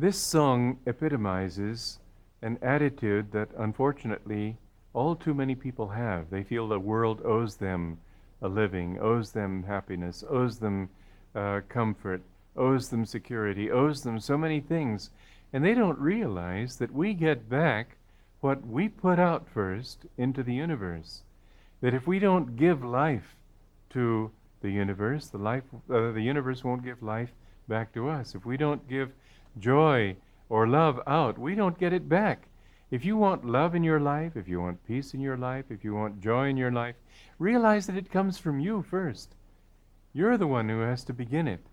This song epitomizes an attitude that unfortunately all too many people have. They feel the world owes them a living, owes them happiness, owes them uh, comfort, owes them security, owes them so many things. And they don't realize that we get back what we put out first into the universe. That if we don't give life to the universe, the life, uh, the universe won't give life back to us. If we don't give joy or love out, we don't get it back. If you want love in your life, if you want peace in your life, if you want joy in your life, realize that it comes from you first. You're the one who has to begin it.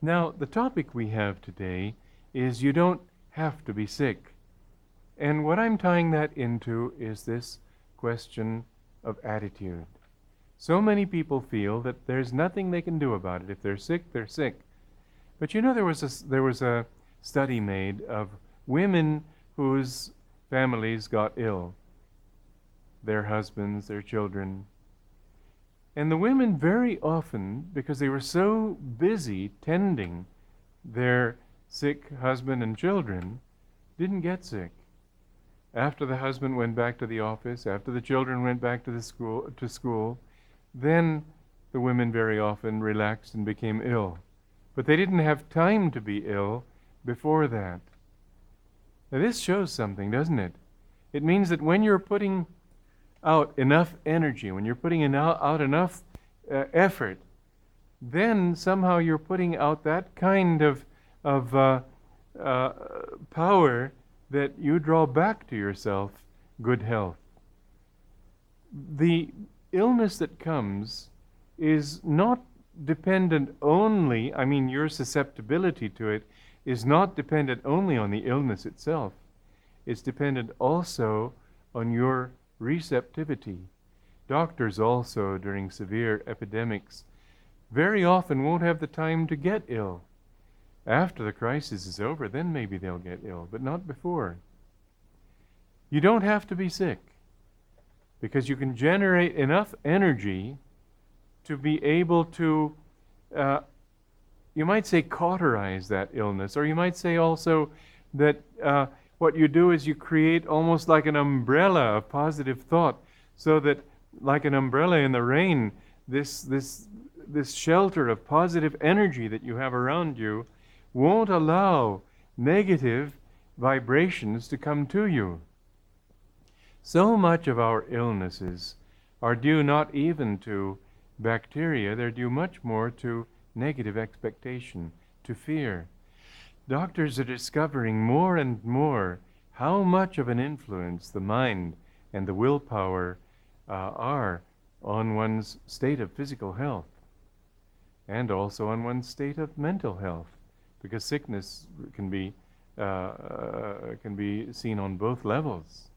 Now, the topic we have today is you don't have to be sick. And what I'm tying that into is this question of attitude. So many people feel that there's nothing they can do about it. If they're sick, they're sick. But you know, there was a, there was a study made of women whose families got ill their husbands, their children. And the women, very often, because they were so busy tending their sick husband and children, didn't get sick. After the husband went back to the office, after the children went back to the school to school, then the women very often relaxed and became ill. But they didn't have time to be ill before that. Now, this shows something, doesn't it? It means that when you're putting out enough energy, when you're putting out enough uh, effort, then somehow you're putting out that kind of, of uh, uh, power that you draw back to yourself good health. The illness that comes is not dependent only, I mean, your susceptibility to it is not dependent only on the illness itself, it's dependent also on your receptivity. Doctors also, during severe epidemics, very often won't have the time to get ill. After the crisis is over, then maybe they'll get ill, but not before. You don't have to be sick because you can generate enough energy to be able to, uh, you might say, cauterize that illness, or you might say also that uh, what you do is you create almost like an umbrella of positive thought, so that, like an umbrella in the rain, this, this, this shelter of positive energy that you have around you won't allow negative vibrations to come to you. So much of our illnesses are due not even to bacteria, they're due much more to negative expectation, to fear. Doctors are discovering more and more how much of an influence the mind and the willpower uh, are on one's state of physical health and also on one's state of mental health because sickness can be uh, uh, can be seen on both levels.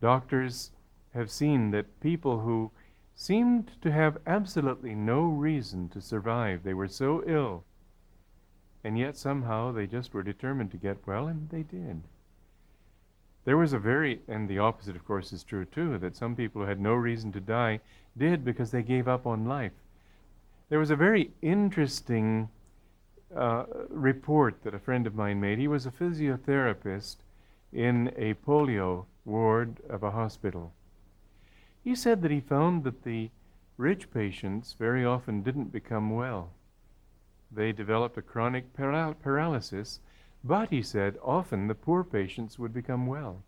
Doctors have seen that people who seemed to have absolutely no reason to survive, they were so ill, and yet somehow they just were determined to get well, and they did. There was a very, and the opposite, of course, is true too, that some people who had no reason to die did because they gave up on life. There was a very interesting uh, report that a friend of mine made. He was a physiotherapist in a polio ward of a hospital. He said that he found that the rich patients very often didn't become well. They developed a chronic paral- paralysis, but he said often the poor patients would become well.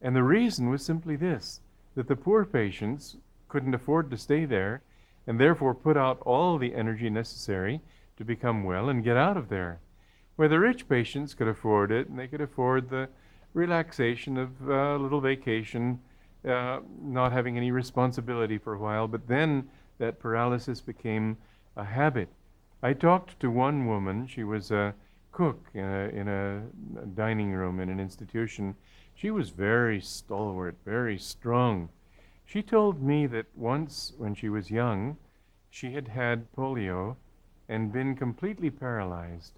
And the reason was simply this that the poor patients couldn't afford to stay there and therefore put out all the energy necessary to become well and get out of there. Where the rich patients could afford it and they could afford the relaxation of a little vacation, uh, not having any responsibility for a while, but then that paralysis became a habit. I talked to one woman, she was a cook in a, in a dining room in an institution. She was very stalwart, very strong. She told me that once, when she was young, she had had polio and been completely paralyzed.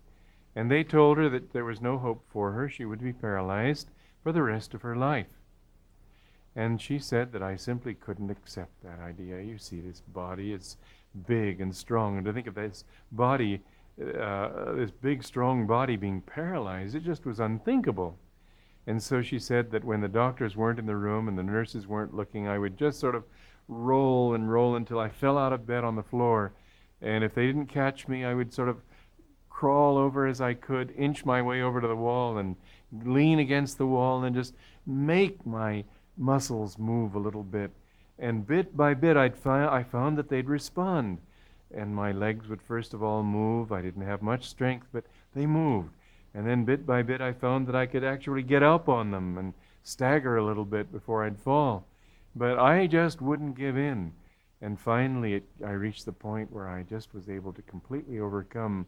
And they told her that there was no hope for her. She would be paralyzed for the rest of her life. And she said that I simply couldn't accept that idea. You see, this body is big and strong. And to think of this body uh, this big, strong body being paralyzed. It just was unthinkable. And so she said that when the doctors weren't in the room and the nurses weren't looking, I would just sort of roll and roll until I fell out of bed on the floor. And if they didn't catch me, I would sort of crawl over as I could, inch my way over to the wall and lean against the wall and just make my muscles move a little bit. And bit by bit, I'd fi- I found that they'd respond. And my legs would first of all move. I didn't have much strength, but they moved. And then bit by bit, I found that I could actually get up on them and stagger a little bit before I'd fall. But I just wouldn't give in. And finally, it, I reached the point where I just was able to completely overcome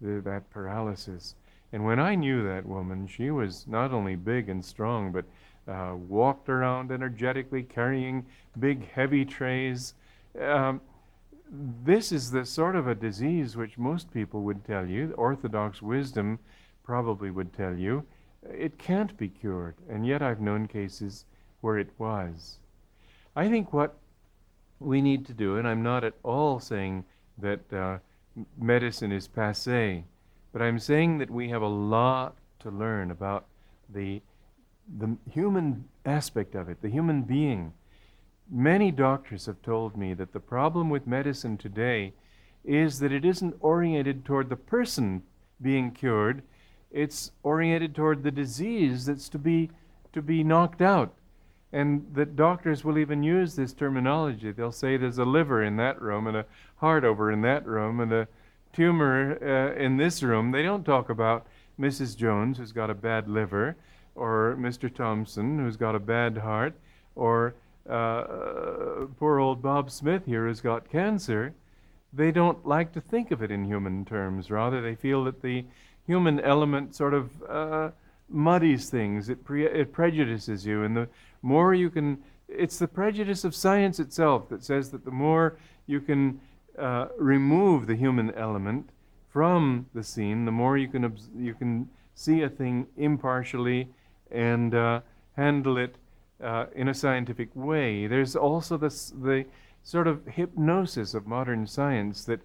the, that paralysis. And when I knew that woman, she was not only big and strong, but uh, walked around energetically, carrying big, heavy trays. Um, this is the sort of a disease which most people would tell you, orthodox wisdom probably would tell you, it can't be cured. And yet I've known cases where it was. I think what we need to do, and I'm not at all saying that uh, medicine is passe, but I'm saying that we have a lot to learn about the, the human aspect of it, the human being. Many doctors have told me that the problem with medicine today is that it isn't oriented toward the person being cured, it's oriented toward the disease that's to be, to be knocked out. And that doctors will even use this terminology. They'll say there's a liver in that room and a heart over in that room and a tumor uh, in this room. They don't talk about Mrs. Jones, who's got a bad liver, or Mr. Thompson, who's got a bad heart, or uh, poor old Bob Smith here, who's got cancer. They don't like to think of it in human terms. Rather, they feel that the human element sort of uh, muddies things. It, pre- it prejudices you, and the more you can, it's the prejudice of science itself that says that the more you can uh, remove the human element from the scene, the more you can obs- you can see a thing impartially and uh, handle it uh, in a scientific way. There's also this, the sort of hypnosis of modern science that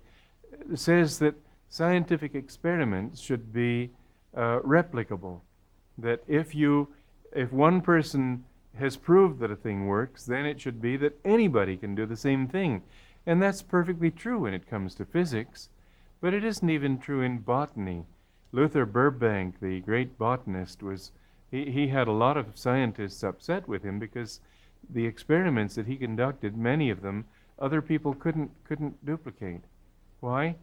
says that scientific experiments should be uh, replicable. That if you, if one person has proved that a thing works, then it should be that anybody can do the same thing. And that's perfectly true when it comes to physics, but it isn't even true in botany. Luther Burbank, the great botanist, was he, he had a lot of scientists upset with him because the experiments that he conducted, many of them, other people couldn't couldn't duplicate. Why?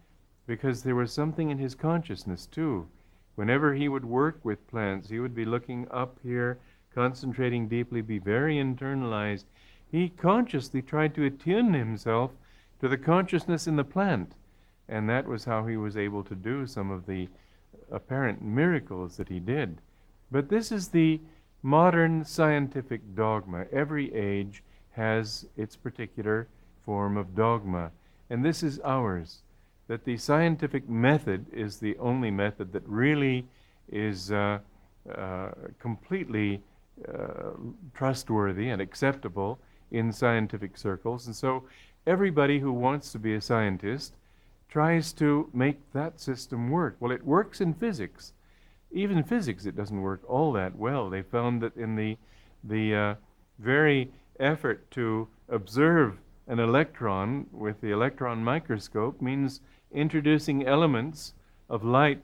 because there was something in his consciousness too. Whenever he would work with plants, he would be looking up here, concentrating deeply, be very internalized. He consciously tried to attune himself to the consciousness in the plant, and that was how he was able to do some of the apparent miracles that he did. But this is the modern scientific dogma. Every age has its particular form of dogma, and this is ours that the scientific method is the only method that really is uh, uh, completely uh, trustworthy and acceptable in scientific circles. And so everybody who wants to be a scientist tries to make that system work. Well, it works in physics. Even in physics, it doesn't work all that well. They found that in the, the uh, very effort to observe an electron with the electron microscope means introducing elements of light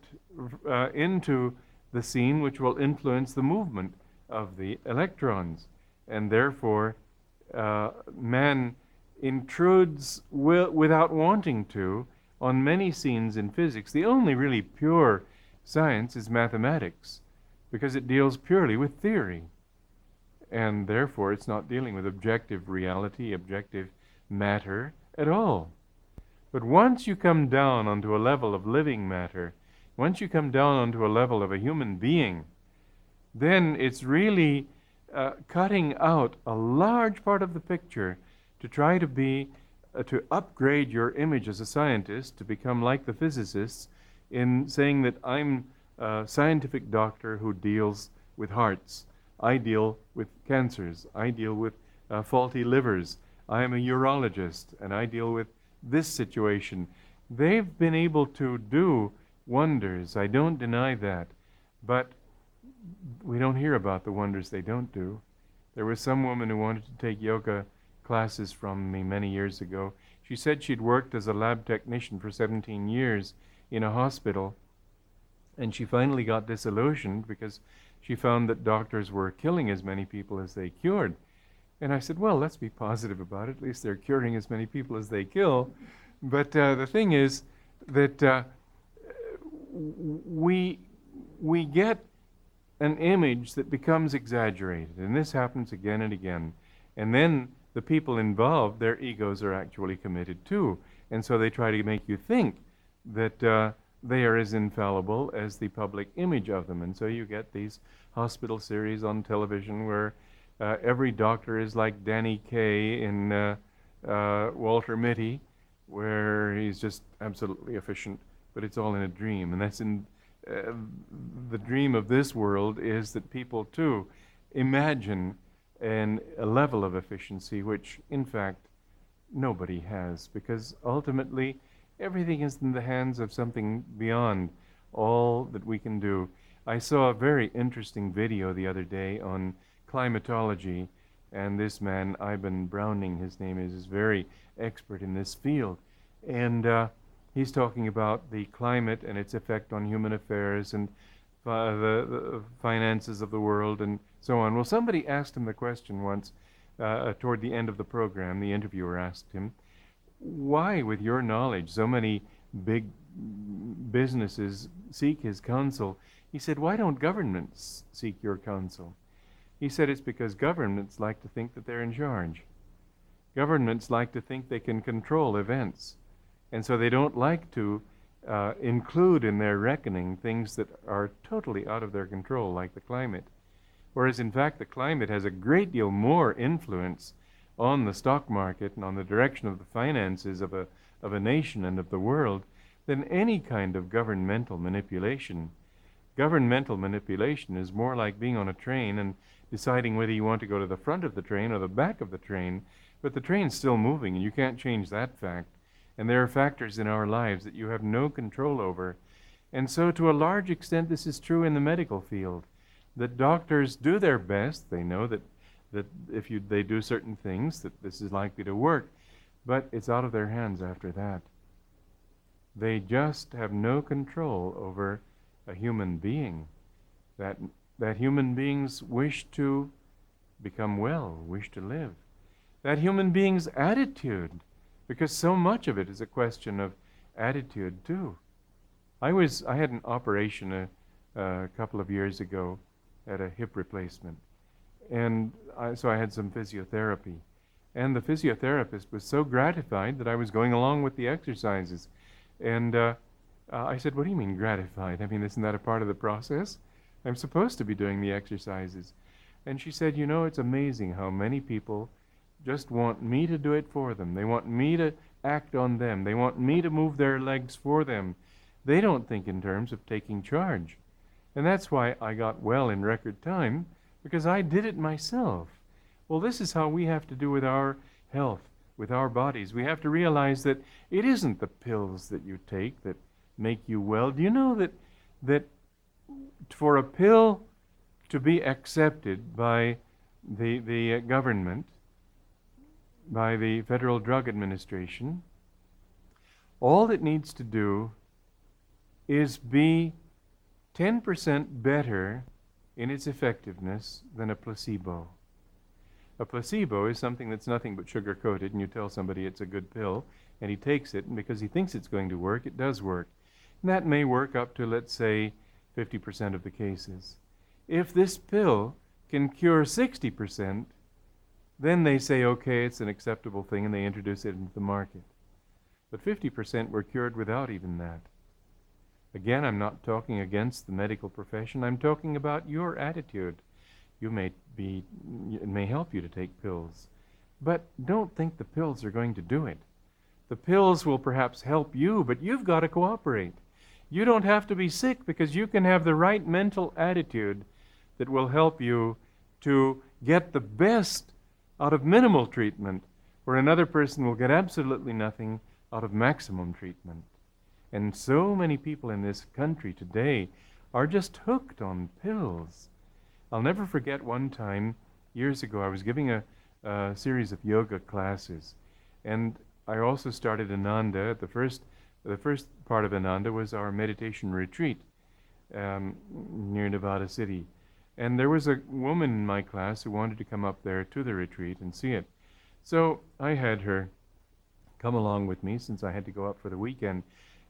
uh, into the scene which will influence the movement of the electrons. And therefore, uh, man intrudes wi- without wanting to on many scenes in physics. The only really pure science is mathematics because it deals purely with theory. And therefore, it's not dealing with objective reality, objective matter at all. But once you come down onto a level of living matter, once you come down onto a level of a human being, then it's really uh, cutting out a large part of the picture to try to be, uh, to upgrade your image as a scientist, to become like the physicists in saying that I'm a scientific doctor who deals with hearts. I deal with cancers. I deal with uh, faulty livers. I am a urologist and I deal with this situation. they've been able to do wonders. I don't deny that. But we don't hear about the wonders they don't do. There was some woman who wanted to take yoga classes from me many years ago. She said she'd worked as a lab technician for 17 years in a hospital, and she finally got disillusioned because she found that doctors were killing as many people as they cured. And I said, Well, let's be positive about it. At least they're curing as many people as they kill. But uh, the thing is that uh, we, we get an image that becomes exaggerated. And this happens again and again. And then the people involved, their egos are actually committed too. And so they try to make you think that uh, they are as infallible as the public image of them. And so you get these hospital series on television where uh, every doctor is like Danny Kaye in uh, uh Walter Mitty, where he's just absolutely efficient, but it's all in a dream. And that's in uh, the dream of this world is that people too imagine an, a level of efficiency which, in fact, nobody has, because ultimately everything is in the hands of something beyond all that we can do. I saw a very interesting video the other day on climatology, and this man, Iben Browning, his name is, is very expert in this field. And uh, he's talking about the climate and its effect on human affairs and uh, the, the, finances of the world and so on. Well, somebody asked him the question once uh, toward the end of the program. The interviewer asked him, Why, with your knowledge, so many big businesses seek his counsel? He said, Why don't governments seek your counsel? He said, It's because governments like to think that they're in charge. Governments like to think they can control events. And so they don't like to uh, include in their reckoning things that are totally out of their control, like the climate. Whereas, in fact, the climate has a great deal more influence on the stock market and on the direction of the finances of a, of a nation and of the world than any kind of governmental manipulation. Governmental manipulation is more like being on a train and deciding whether you want to go to the front of the train or the back of the train, but the train's still moving and you can't change that fact. And there are factors in our lives that you have no control over. And so, to a large extent, this is true in the medical field. That doctors do their best. They know that, that if you, they do certain things, that this is likely to work. But it's out of their hands after that. They just have no control over a human being. That, that human beings wish to become well, wish to live. That human being's attitude because so much of it is a question of attitude too. I was I had an operation a, a couple of years ago at a hip replacement, and I, so I had some physiotherapy, and the physiotherapist was so gratified that I was going along with the exercises, and uh, uh, I said, "What do you mean gratified? I mean, isn't that a part of the process? I'm supposed to be doing the exercises." And she said, "You know, it's amazing how many people." just want me to do it for them. They want me to act on them. They want me to move their legs for them. They don't think in terms of taking charge. And that's why I got well in record time, because I did it myself. Well, this is how we have to do with our health, with our bodies. We have to realize that it isn't the pills that you take that make you well. Do you know that, that for a pill to be accepted by the, the uh, government, by the Federal Drug Administration, all it needs to do is be 10% better in its effectiveness than a placebo. A placebo is something that's nothing but sugar coated, and you tell somebody it's a good pill, and he takes it, and because he thinks it's going to work, it does work. And that may work up to, let's say, 50% of the cases. If this pill can cure 60%, then they say, okay, it's an acceptable thing, and they introduce it into the market. But 50% were cured without even that. Again, I'm not talking against the medical profession. I'm talking about your attitude. You may be, it may help you to take pills. But don't think the pills are going to do it. The pills will perhaps help you, but you've got to cooperate. You don't have to be sick because you can have the right mental attitude that will help you to get the best out of minimal treatment, where another person will get absolutely nothing out of maximum treatment. And so many people in this country today are just hooked on pills. I'll never forget one time, years ago, I was giving a, a series of yoga classes. And I also started Ananda. The first, the first part of Ananda was our meditation retreat um, near Nevada City. And there was a woman in my class who wanted to come up there to the retreat and see it. So I had her come along with me since I had to go up for the weekend.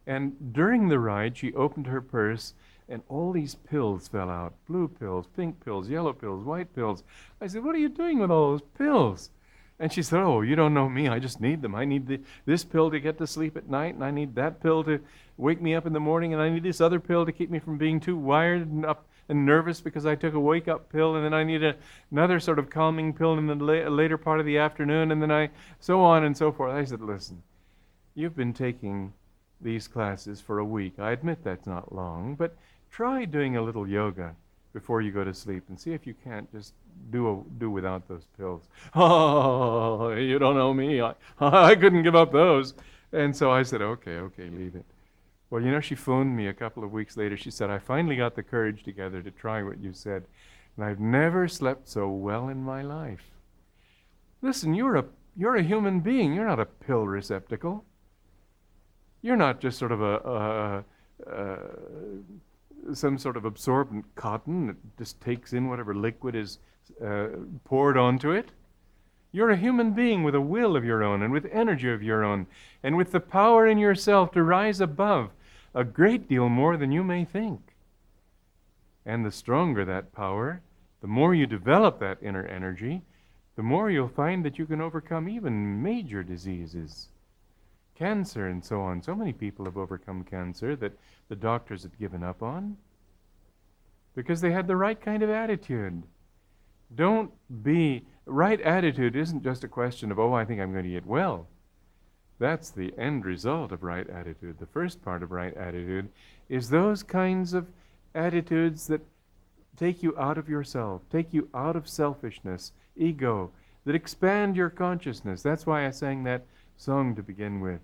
And during the ride, she opened her purse and all these pills fell out blue pills, pink pills, yellow pills, white pills. I said, What are you doing with all those pills? And she said, Oh, you don't know me. I just need them. I need the, this pill to get to sleep at night, and I need that pill to wake me up in the morning, and I need this other pill to keep me from being too wired and up and nervous because I took a wake up pill, and then I need a, another sort of calming pill in the la- later part of the afternoon, and then I, so on and so forth. I said, Listen, you've been taking these classes for a week. I admit that's not long, but try doing a little yoga before you go to sleep and see if you can't just do a, do without those pills. Oh, you don't know me. I, I couldn't give up those. And so I said, okay, okay, leave it. Well, you know, she phoned me a couple of weeks later. She said, I finally got the courage together to try what you said, and I've never slept so well in my life. Listen, you're a, you're a human being. You're not a pill receptacle. You're not just sort of a, a, a some sort of absorbent cotton that just takes in whatever liquid is uh, poured onto it. You're a human being with a will of your own and with energy of your own and with the power in yourself to rise above a great deal more than you may think. And the stronger that power, the more you develop that inner energy, the more you'll find that you can overcome even major diseases cancer and so on. So many people have overcome cancer that the doctors had given up on because they had the right kind of attitude. Don't be, right attitude isn't just a question of, oh, I think I'm going to get well. That's the end result of right attitude. The first part of right attitude is those kinds of attitudes that take you out of yourself, take you out of selfishness, ego, that expand your consciousness. That's why I sang that song to begin with.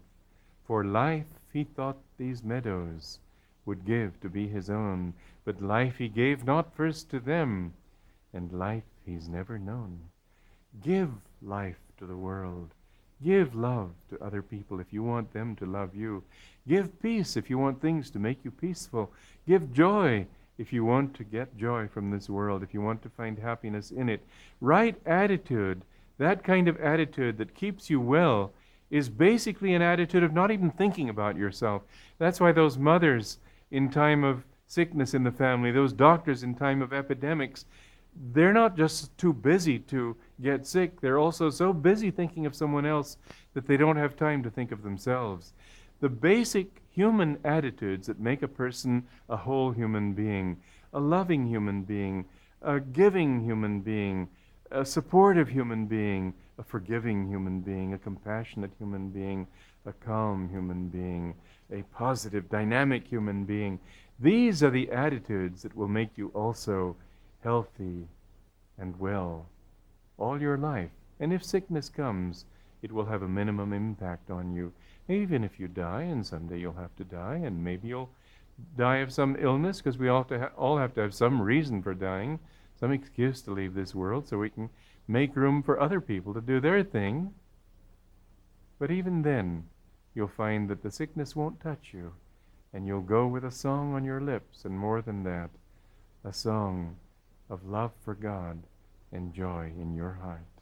For life he thought these meadows would give to be his own, but life he gave not first to them, and life he's never known. Give life to the world. Give love to other people if you want them to love you. Give peace if you want things to make you peaceful. Give joy if you want to get joy from this world, if you want to find happiness in it. Right attitude, that kind of attitude that keeps you well, is basically an attitude of not even thinking about yourself. That's why those mothers in time of sickness in the family, those doctors in time of epidemics, they're not just too busy to get sick, they're also so busy thinking of someone else that they don't have time to think of themselves. The basic human attitudes that make a person a whole human being, a loving human being, a giving human being, a supportive human being, a forgiving human being, a compassionate human being, a calm human being, a positive, dynamic human being. These are the attitudes that will make you also healthy and well all your life. And if sickness comes, it will have a minimum impact on you. Even if you die, and someday you'll have to die, and maybe you'll die of some illness, because we all have, to ha- all have to have some reason for dying, some excuse to leave this world, so we can make room for other people to do their thing. But even then, you'll find that the sickness won't touch you, and you'll go with a song on your lips, and more than that, a song of love for God and joy in your heart.